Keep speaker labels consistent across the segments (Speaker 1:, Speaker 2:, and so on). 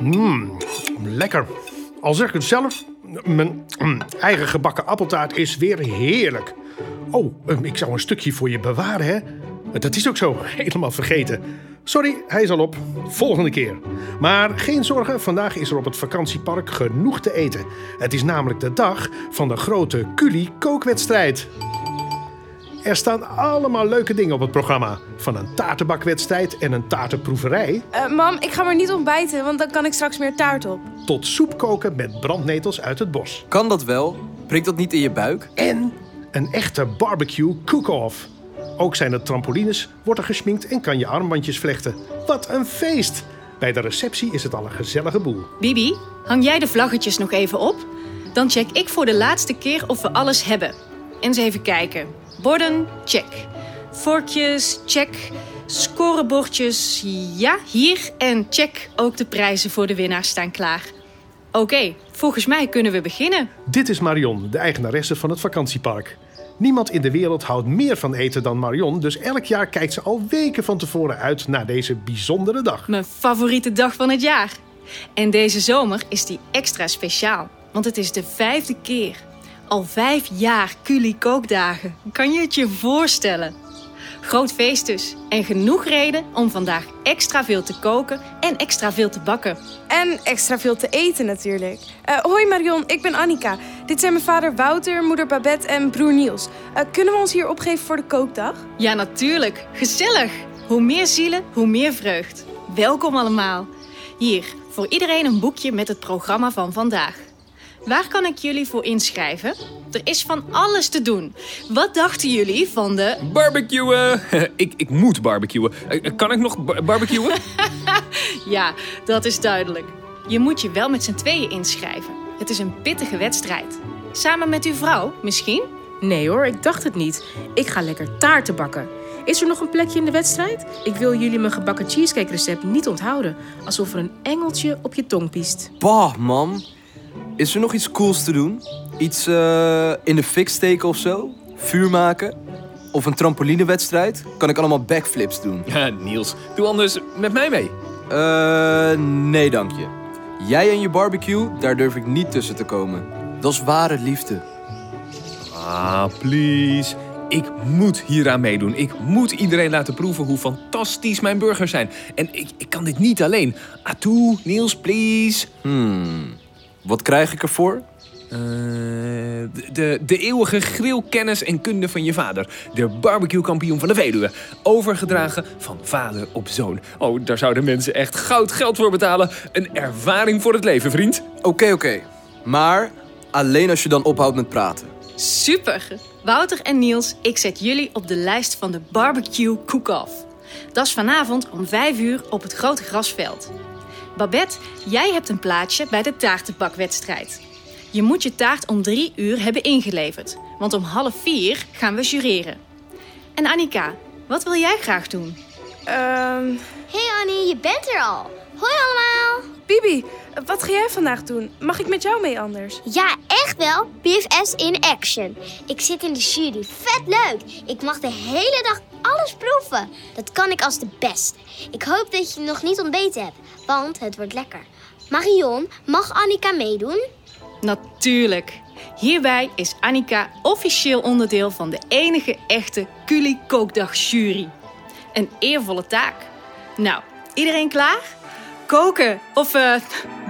Speaker 1: Mmm, lekker. Al zeg ik het zelf, mijn mm, eigen gebakken appeltaart is weer heerlijk. Oh, ehm, ik zou een stukje voor je bewaren, hè? Dat is ook zo, helemaal vergeten. Sorry, hij is al op. Volgende keer. Maar geen zorgen, vandaag is er op het vakantiepark genoeg te eten. Het is namelijk de dag van de grote Culi-kookwedstrijd. Er staan allemaal leuke dingen op het programma. Van een taartenbakwedstrijd en een taartenproeverij...
Speaker 2: Eh, mam, ik ga maar niet ontbijten, want dan kan ik straks meer taart op.
Speaker 1: tot soep koken met brandnetels uit het bos.
Speaker 3: Kan dat wel? Prikt dat niet in je buik?
Speaker 1: En een echte barbecue cook-off. Ook zijn er trampolines, wordt er gesminkt en kan je armbandjes vlechten. Wat een feest! Bij de receptie is het al een gezellige boel.
Speaker 4: Bibi, hang jij de vlaggetjes nog even op? Dan check ik voor de laatste keer of we alles hebben. Eens even kijken. Borden, check. Vorkjes, check. Scorebordjes, ja, hier. En check, ook de prijzen voor de winnaars staan klaar. Oké, volgens mij kunnen we beginnen.
Speaker 1: Dit is Marion, de eigenaresse van het vakantiepark. Niemand in de wereld houdt meer van eten dan Marion, dus elk jaar kijkt ze al weken van tevoren uit naar deze bijzondere dag.
Speaker 4: Mijn favoriete dag van het jaar. En deze zomer is die extra speciaal, want het is de vijfde keer. Al vijf jaar Culi kookdagen. Kan je het je voorstellen? Groot feest dus. En genoeg reden om vandaag extra veel te koken en extra veel te bakken.
Speaker 2: En extra veel te eten natuurlijk. Eh, hoi Marion, ik ben Annika. Dit zijn mijn vader Wouter, moeder Babette en broer Niels. Eh, kunnen we ons hier opgeven voor de kookdag?
Speaker 4: Ja, natuurlijk. Gezellig. Hoe meer zielen, hoe meer vreugd. Welkom allemaal. Hier, voor iedereen een boekje met het programma van vandaag. Waar kan ik jullie voor inschrijven? Er is van alles te doen. Wat dachten jullie van de...
Speaker 5: Barbecuen! ik, ik moet barbecuen. Eh, Kan ik nog bar- barbecuen?
Speaker 4: Ja, dat is duidelijk. Je moet je wel met z'n tweeën inschrijven. Het is een pittige wedstrijd. Samen met uw vrouw, misschien?
Speaker 6: Nee hoor, ik dacht het niet. Ik ga lekker taarten bakken. Is er nog een plekje in de wedstrijd? Ik wil jullie mijn gebakken cheesecake recept niet onthouden. Alsof er een engeltje op je tong piest.
Speaker 3: Bah, mam. Is er nog iets cools te doen? Iets eh, in de fik steken of zo? Vuur maken? Of een trampolinewedstrijd? Kan ik allemaal backflips doen?
Speaker 5: Ja, Niels, doe anders met mij mee.
Speaker 3: Eh, nee dank je. Jij en je barbecue, daar durf ik niet tussen te komen. Dat is ware liefde.
Speaker 5: Ah, please. Ik moet hieraan meedoen. Ik moet iedereen laten proeven hoe fantastisch mijn burgers zijn. En ik, ik kan dit niet alleen. Atoe, Niels, please.
Speaker 3: Hmm. Wat krijg ik ervoor?
Speaker 5: Eh, de, de, de eeuwige grillkennis en kunde van je vader. De barbecue-kampioen van de Veluwe. Overgedragen van vader op zoon. Oh, daar zouden mensen echt goud geld voor betalen. Een ervaring voor het leven, vriend.
Speaker 3: Oké, oké. Maar alleen als je dan ophoudt met praten.
Speaker 4: Super! Wouter en Niels, ik zet jullie op de lijst van de barbecue cook-off. Dat is vanavond om 5 uur op het grote grasveld. Babette, jij hebt een plaatsje bij de taartenbakwedstrijd. Je moet je taart om 3 uur hebben ingeleverd, want om half 4 gaan we jureren. En Annika, wat wil jij graag doen?
Speaker 2: Ehm
Speaker 7: Hey Annie, je bent er al. Hoi allemaal.
Speaker 2: Bibi, wat ga jij vandaag doen? Mag ik met jou mee anders?
Speaker 7: Ja, echt wel. BFS in action. Ik zit in de jury. Vet leuk. Ik mag de hele dag alles proeven. Dat kan ik als de beste. Ik hoop dat je nog niet ontbeten hebt, want het wordt lekker. Marion, mag Annika meedoen?
Speaker 4: Natuurlijk. Hierbij is Annika officieel onderdeel van de enige echte Culi Kookdag jury. Een eervolle taak. Nou, iedereen klaar? Koken of eh,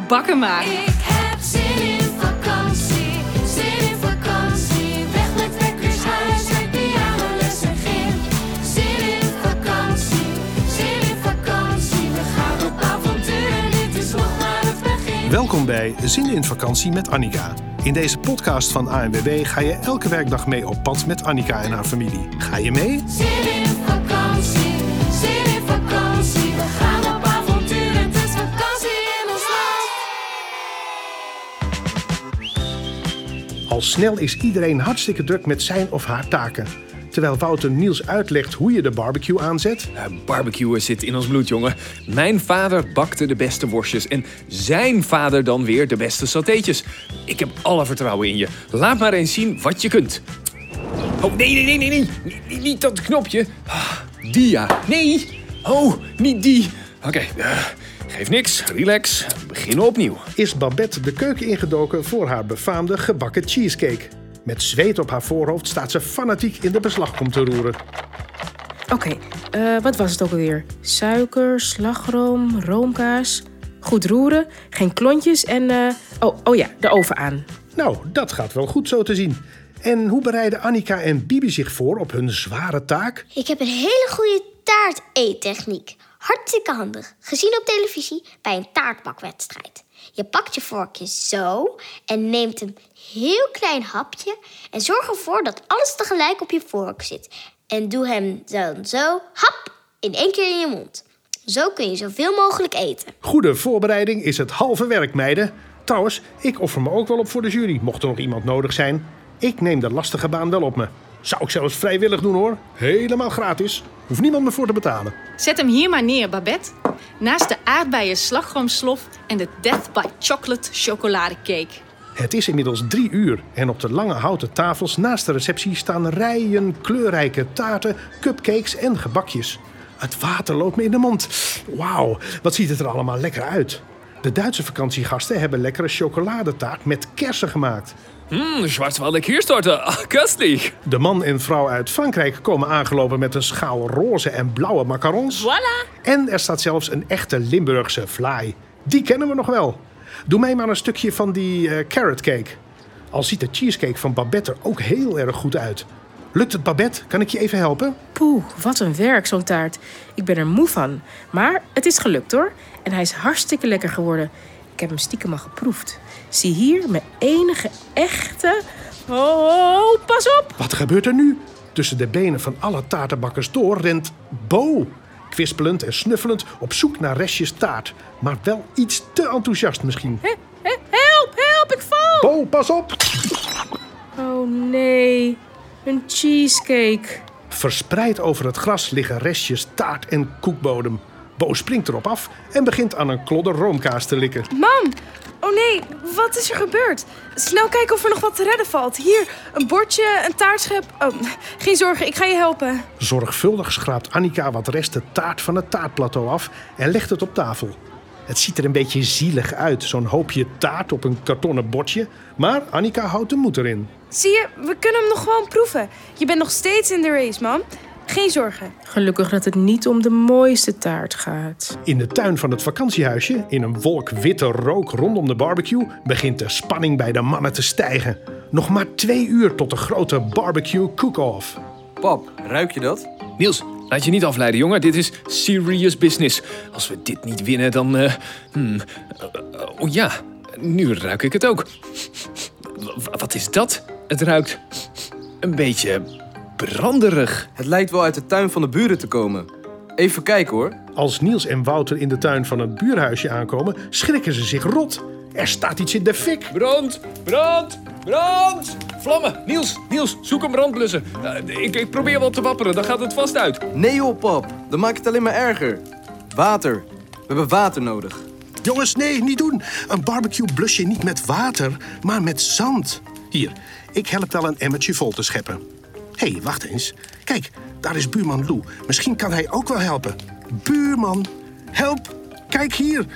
Speaker 4: bakken maar.
Speaker 8: Ik heb zin in vakantie, zin in vakantie. Weg met wekkershuis en pianoles en gym. Zin in vakantie, zin in vakantie. We gaan op avontuur, dit is nog maar het begin.
Speaker 1: Welkom bij Zin in Vakantie met Annika. In deze podcast van ANWB ga je elke werkdag mee op pad met Annika en haar familie. Ga je mee?
Speaker 8: Zin in
Speaker 1: Snel is iedereen hartstikke druk met zijn of haar taken. Terwijl Wouter Niels uitlegt hoe je de barbecue aanzet,
Speaker 5: Uh, barbecuen zit in ons bloed, jongen. Mijn vader bakte de beste worstjes en zijn vader dan weer de beste satéetjes. Ik heb alle vertrouwen in je. Laat maar eens zien wat je kunt. Oh, nee, nee, nee, nee, nee. Niet, niet dat knopje. Ah, die ja. Nee. Oh, niet die. Oké, eh, Geef niks, relax. We beginnen opnieuw.
Speaker 1: Is Babette de keuken ingedoken voor haar befaamde gebakken cheesecake. Met zweet op haar voorhoofd staat ze fanatiek in de beslagkom te roeren.
Speaker 6: Oké, eh, wat was het ook alweer? Suiker, slagroom, roomkaas. Goed roeren, geen klontjes en... eh, oh, oh ja, de oven aan.
Speaker 1: Nou, dat gaat wel goed zo te zien. En hoe bereiden Annika en Bibi zich voor op hun zware taak?
Speaker 7: Ik heb een hele goede taart-eettechniek. Hartstikke handig. Gezien op televisie bij een taartbakwedstrijd. Je pakt je vorkje zo en neemt een heel klein hapje... en zorg ervoor dat alles tegelijk op je vork zit. En doe hem dan zo, hap, in één keer in je mond. Zo kun je zoveel mogelijk eten.
Speaker 1: Goede voorbereiding is het halve werk, meiden. Trouwens, ik offer me ook wel op voor de jury, mocht er nog iemand nodig zijn. Ik neem de lastige baan wel op me. Zou ik zelfs vrijwillig doen hoor. Helemaal gratis. Hoeft niemand me voor te betalen.
Speaker 4: Zet hem hier maar neer, Babette. Naast de aardbeien slagroomslof en de Death by Chocolate chocoladecake.
Speaker 1: Het is inmiddels drie uur en op de lange houten tafels naast de receptie staan rijen kleurrijke taarten, cupcakes en gebakjes. Het water loopt me in de mond. Wauw, wat ziet het er allemaal lekker uit. De Duitse vakantiegasten hebben lekkere chocoladetaart met kersen gemaakt.
Speaker 5: Mmm, Schwarzwälder Kirschtorte. Ah, köstlich.
Speaker 1: De man en vrouw uit Frankrijk komen aangelopen met een schaal roze en blauwe macarons.
Speaker 6: Voilà!
Speaker 1: En er staat zelfs een echte Limburgse vlaai. Die kennen we nog wel. Doe mij maar een stukje van die eh, carrot cake. Al ziet de cheesecake van Babette er ook heel erg goed uit. Lukt het, Babette? Kan ik je even helpen?
Speaker 6: Poeh, wat een werk zo'n taart. Ik ben er moe van. Maar het is gelukt hoor. En hij is hartstikke lekker geworden. Ik heb hem stiekem al geproefd. Zie hier mijn enige echte... Oh, pas op!
Speaker 1: Wat gebeurt er nu? Tussen de benen van alle taartenbakkers door rent Bo. Kwispelend en snuffelend op zoek naar restjes taart. Maar wel iets te enthousiast misschien.
Speaker 6: Help, help, ik val!
Speaker 1: Bo, pas op!
Speaker 6: Oh nee, een cheesecake.
Speaker 1: Verspreid over het gras liggen restjes taart en koekbodem. Bo springt erop af en begint aan een klodder roomkaas te likken.
Speaker 2: Mam! Oh nee, wat is er gebeurd? Snel kijken of er nog wat te redden valt. Hier, een bordje, een taartschep. Oh, geen zorgen, ik ga je helpen.
Speaker 1: Zorgvuldig schraapt Annika wat resten taart van het taartplateau af en legt het op tafel. Het ziet er een beetje zielig uit, zo'n hoopje taart op een kartonnen bordje. Maar Annika houdt de moed erin.
Speaker 2: Zie je, we kunnen hem nog gewoon proeven. Je bent nog steeds in de race, mam. Geen zorgen.
Speaker 6: Gelukkig dat het niet om de mooiste taart gaat.
Speaker 1: In de tuin van het vakantiehuisje, in een wolk witte rook rondom de barbecue, begint de spanning bij de mannen te stijgen. Nog maar twee uur tot de grote barbecue cook-off.
Speaker 3: Pap, ruik je dat?
Speaker 5: Niels, laat je niet afleiden, jongen. Dit is serious business. Als we dit niet winnen, dan... eh, hmm, eh, oh ja, nu ruik ik het ook. W- wat is dat? Het ruikt een beetje branderig.
Speaker 3: Het lijkt wel uit de tuin van de buren te komen. Even kijken hoor.
Speaker 1: Als Niels en Wouter in de tuin van het buurhuisje aankomen, schrikken ze zich rot. Er staat iets in de fik.
Speaker 5: Brand, brand, brand! Vlammen! Niels, Niels, zoek een brandblusser. Eh, ik, ik probeer wel te wapperen, dan gaat het vast uit.
Speaker 3: Nee joh, pap. Dan maakt het alleen maar erger. Water. We hebben water nodig.
Speaker 1: Jongens, nee, niet doen. Een barbecue blus je niet met water, maar met zand. Hier, ik help wel een emmertje vol te scheppen. Hé, hey, wacht eens. Kijk, daar is buurman Lou. Misschien kan hij ook wel helpen. Buurman, help, kijk hier.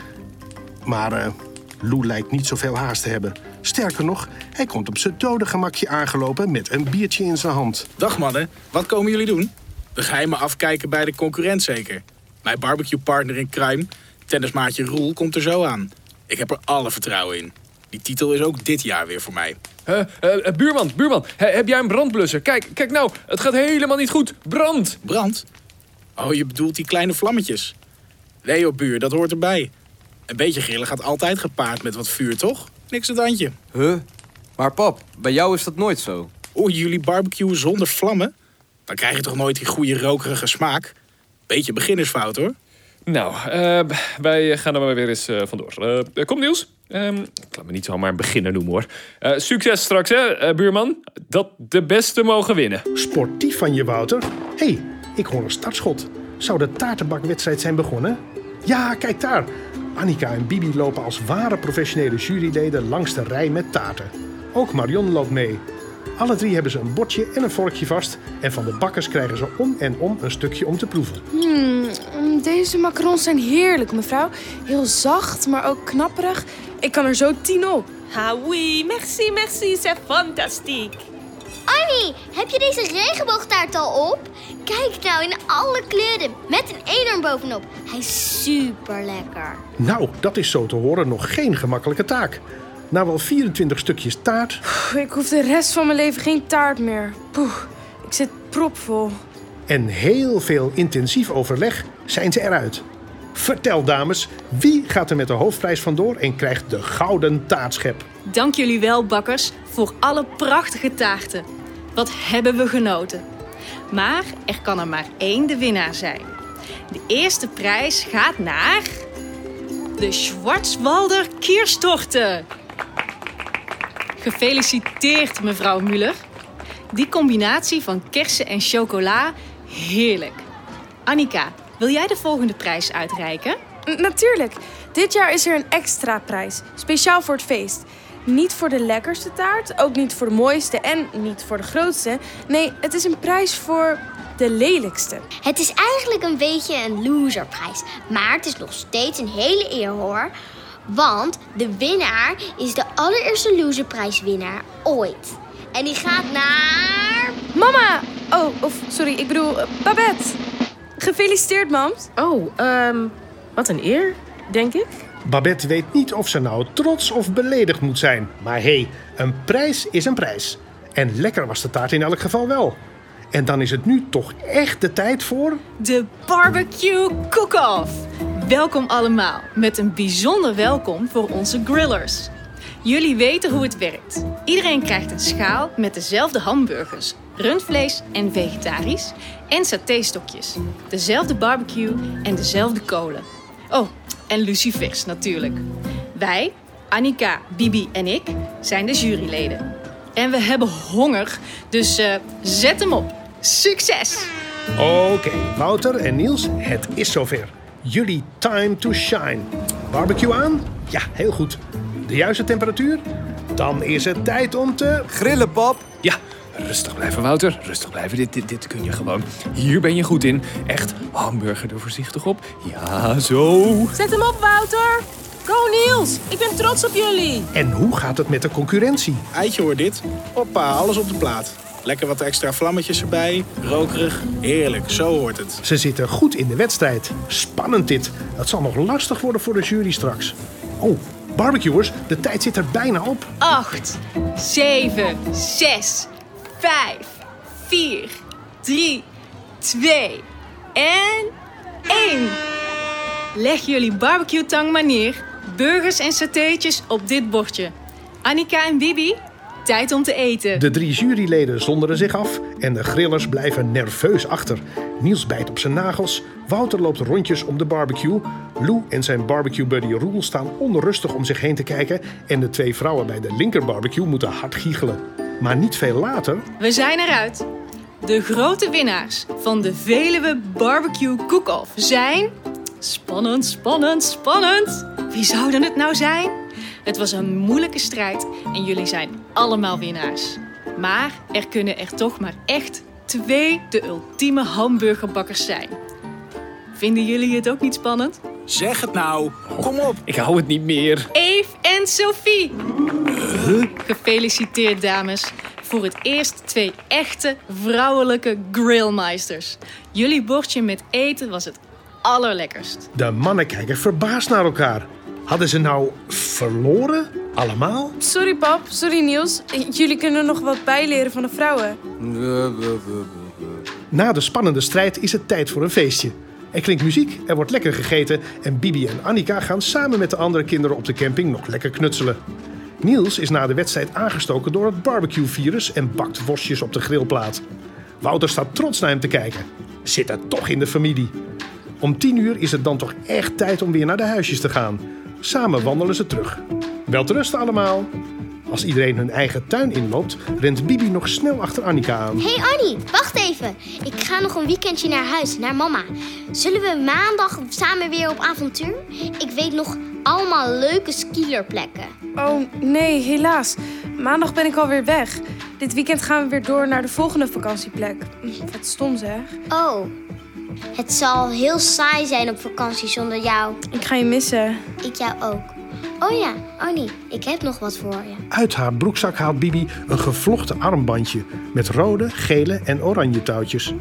Speaker 1: Maar eh Lou lijkt niet zoveel haast te hebben. Sterker nog, hij komt op zijn dode gemakje aangelopen met een biertje in zijn hand.
Speaker 9: Dag mannen, wat komen jullie doen? De geheime afkijken bij de concurrent zeker. Mijn barbecue-partner in crime, tennismaatje Roel, komt er zo aan. Ik heb er alle vertrouwen in. Die titel is ook dit jaar weer voor mij.
Speaker 5: Eh, buurman, buurman, he- heb jij een brandblusser? Kijk, kijk nou, het gaat helemaal niet goed. Brand!
Speaker 9: Brand? Oh, je bedoelt die kleine vlammetjes? Nee joh, buur, dat hoort erbij. Een beetje grillen gaat altijd gepaard met wat vuur, toch? Niks het handje.
Speaker 3: Huh? Maar pap, bij jou is dat nooit zo.
Speaker 9: Oeh, jullie barbecuen zonder vlammen? Dan krijg je toch nooit die goede rokerige smaak? Beetje beginnersfout hoor.
Speaker 5: Nou, eh, wij gaan er maar weer eens eh, vandoor. Eh, kom Niels. Ehm, ik laat me niet zomaar een beginner noemen hoor. Eh, succes straks hè, buurman. Dat de beste mogen winnen.
Speaker 1: Sportief van je, Wouter. Hé, hey, ik hoor een startschot. Zou de taartenbakwedstrijd zijn begonnen? Ja, kijk daar. Annika en Bibi lopen als ware professionele juryleden langs de rij met taarten. Ook Marion loopt mee. Alle drie hebben ze een bordje en een vorkje vast. En van de bakkers krijgen ze om en om een stukje om te proeven.
Speaker 2: Hmm, deze macarons zijn heerlijk, mevrouw. Heel zacht, maar ook knapperig. Ik kan er zo tien op.
Speaker 10: Ah oui, merci, merci, c'est fantastiek.
Speaker 7: Annie, heb je deze regenboogtaart al op? Kijk nou in alle kleuren, met een eenhoorn bovenop. Hij is super lekker.
Speaker 1: Nou, dat is zo te horen nog geen gemakkelijke taak. Na wel 24 stukjes taart
Speaker 2: Ik hoef de rest van mijn leven geen taart meer. Poeh, ik zit propvol.
Speaker 1: En heel veel intensief overleg zijn ze eruit. Vertel dames, wie gaat er met de hoofdprijs vandoor en krijgt de gouden taartschep?
Speaker 4: Dank jullie wel, bakkers, voor alle prachtige taarten. Wat hebben we genoten. Maar er kan er maar één de winnaar zijn. De eerste prijs gaat naar... De Schwarzwalder Kierstorte. Gefeliciteerd, mevrouw Muller. Die combinatie van kersen en chocola, heerlijk. Annika, wil jij de volgende prijs uitreiken?
Speaker 2: N- Natuurlijk. Dit jaar is er een extra prijs. Speciaal voor het feest. Niet voor de lekkerste taart, ook niet voor de mooiste en niet voor de grootste. Nee, het is een prijs voor de lelijkste.
Speaker 7: Het is eigenlijk een beetje een loserprijs. Maar het is nog steeds een hele eer hoor. Want de winnaar is de allereerste loserprijswinnaar ooit. En die gaat naar...
Speaker 2: Mama! Oh, of sorry, ik bedoel eh, Babette. Gefeliciteerd, mams.
Speaker 6: Oh, ehm, wat een eer, denk ik.
Speaker 1: Babette weet niet of ze nou trots of beledigd moet zijn. Maar hé, hey, een prijs is een prijs. En lekker was de taart in elk geval wel. En dan is het nu toch echt de tijd voor...
Speaker 4: De Barbecue Cook-Off. Welkom allemaal, met een bijzonder welkom voor onze grillers. Jullie weten hoe het werkt. Iedereen krijgt een schaal met dezelfde hamburgers, rundvlees en vegetarisch en satéstokjes. Dezelfde barbecue en dezelfde kolen. Oh, en lucifers natuurlijk. Wij, Annika, Bibi en ik, zijn de juryleden. En we hebben honger, dus eh, zet hem op. Succes!
Speaker 1: Oké, Wouter en Niels, het is zover. Jullie time to shine. Barbecue aan? Ja, heel goed. De juiste temperatuur? Dan is het tijd om te...
Speaker 3: Grillen, pap.
Speaker 5: Ja, rustig blijven, Wouter. Rustig blijven. Dit, dit, dit kun je gewoon. Hier ben je goed in. Echt, hamburger er voorzichtig op. Ja, zo.
Speaker 6: Zet hem op, Wouter. Go, Niels. Ik ben trots op jullie.
Speaker 1: En hoe gaat het met de concurrentie?
Speaker 9: Eitje hoor dit. Hoppa, alles op de plaat. Lekker wat extra vlammetjes erbij. Rokerig. Heerlijk, zo hoort het.
Speaker 1: Ze zitten goed in de wedstrijd. Spannend dit. Dat zal nog lastig worden voor de jury straks. Oh, barbecuers, de tijd zit er bijna op.
Speaker 4: 8, 7, 6, 5, 4, 3, 2 en 1. Leg jullie barbecue-tang maar neer. Burgers en satéetjes op dit bordje. Annika en Bibi, tijd om te eten.
Speaker 1: De drie juryleden zonderen zich af en de grillers blijven nerveus achter. Niels bijt op zijn nagels, Wouter loopt rondjes om de barbecue. Lou en zijn barbecue buddy Roel staan onrustig om zich heen te kijken en de twee vrouwen bij de linker barbecue moeten hard giechelen. Maar niet veel later
Speaker 4: We zijn eruit. De grote winnaars van de Veluwe Barbecue Cook-Off zijn... Spannend, spannend, spannend. Wie zouden het nou zijn? Het was een moeilijke strijd en jullie zijn allemaal winnaars. Maar er kunnen er toch maar echt twee de ultieme hamburgerbakkers zijn. Vinden jullie het ook niet spannend?
Speaker 9: Zeg het nou. Kom op.
Speaker 5: Ik hou het niet meer.
Speaker 4: Eve en Sophie. Gefeliciteerd dames. Voor het eerst twee echte vrouwelijke grillmeisters. Jullie bordje met eten was het allerlekkerst.
Speaker 1: de mannen kijken verbaasd naar elkaar. Hadden ze nou verloren? Allemaal?
Speaker 2: Sorry, pap. Sorry, Niels. Jullie kunnen nog wat bijleren van de vrouwen.
Speaker 1: Na de spannende strijd is het tijd voor een feestje. Er klinkt muziek, er wordt lekker gegeten en Bibi en Annika gaan samen met de andere kinderen op de camping nog lekker knutselen. Niels is na de wedstrijd aangestoken door het barbecue-virus en bakt worstjes op de grillplaat. Wouter staat trots naar hem te kijken. Zit er toch in de familie. Om tien uur is het dan toch echt tijd om weer naar de huisjes te gaan. Samen wandelen ze terug. Wel rusten allemaal. Als iedereen hun eigen tuin inloopt, rent Bibi nog snel achter Annika aan.
Speaker 7: Hé hey Annie, wacht even. Ik ga nog een weekendje naar huis, naar mama. Zullen we maandag samen weer op avontuur? Ik weet nog allemaal leuke skielerplekken.
Speaker 2: Oh, nee, helaas. Maandag ben ik alweer weg. Dit weekend gaan we weer door naar de volgende vakantieplek. Hm, Wat stom zeg.
Speaker 7: Oh, Het zal heel saai zijn op vakantie zonder jou.
Speaker 2: Ik ga je missen.
Speaker 7: Ik jou ook. Oh ja, Annie, ik heb nog wat voor je.
Speaker 1: Uit haar broekzak haalt Bibi een gevlochten armbandje met rode, gele en oranje touwtjes.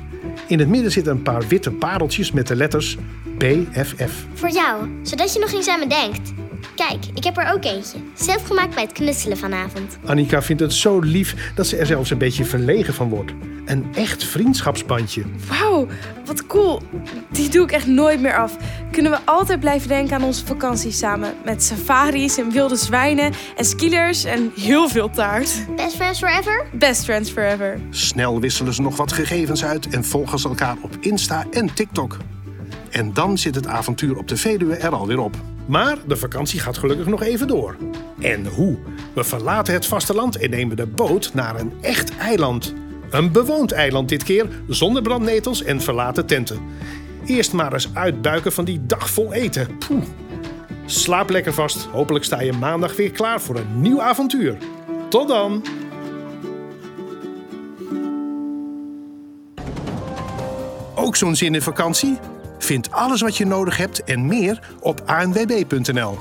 Speaker 1: In het midden zitten een paar witte pareltjes met de letters BFF.
Speaker 7: Voor jou, zodat je nog eens aan me denkt. Kijk, ik heb er ook eentje. Zelf gemaakt bij het knutselen vanavond.
Speaker 1: Annika vindt het zo lief dat ze er zelfs een beetje verlegen van wordt. Een echt vriendschapsbandje.
Speaker 2: Wauw, wat cool. Die doe ik echt nooit meer af. Kunnen we altijd blijven denken aan onze vakantie samen. Met safaris en wilde zwijnen en skiers en heel veel taart.
Speaker 7: Best friends forever?
Speaker 2: Best friends forever.
Speaker 1: Snel wisselen ze nog wat gegevens uit en volgen ze elkaar op Insta en TikTok. En dan zit het avontuur op de Veluwe er alweer op. Maar de vakantie gaat gelukkig nog even door. En hoe? We verlaten het vasteland en nemen de boot naar een echt eiland. Een bewoond eiland dit keer, zonder brandnetels en verlaten tenten. Eerst maar eens uitbuiken van die dag vol eten. Poeh. Slaap lekker vast. Hopelijk sta je maandag weer klaar voor een nieuw avontuur. Tot dan! Ook zo'n zin in vakantie? Vind alles wat je nodig hebt en meer op anwb.nl.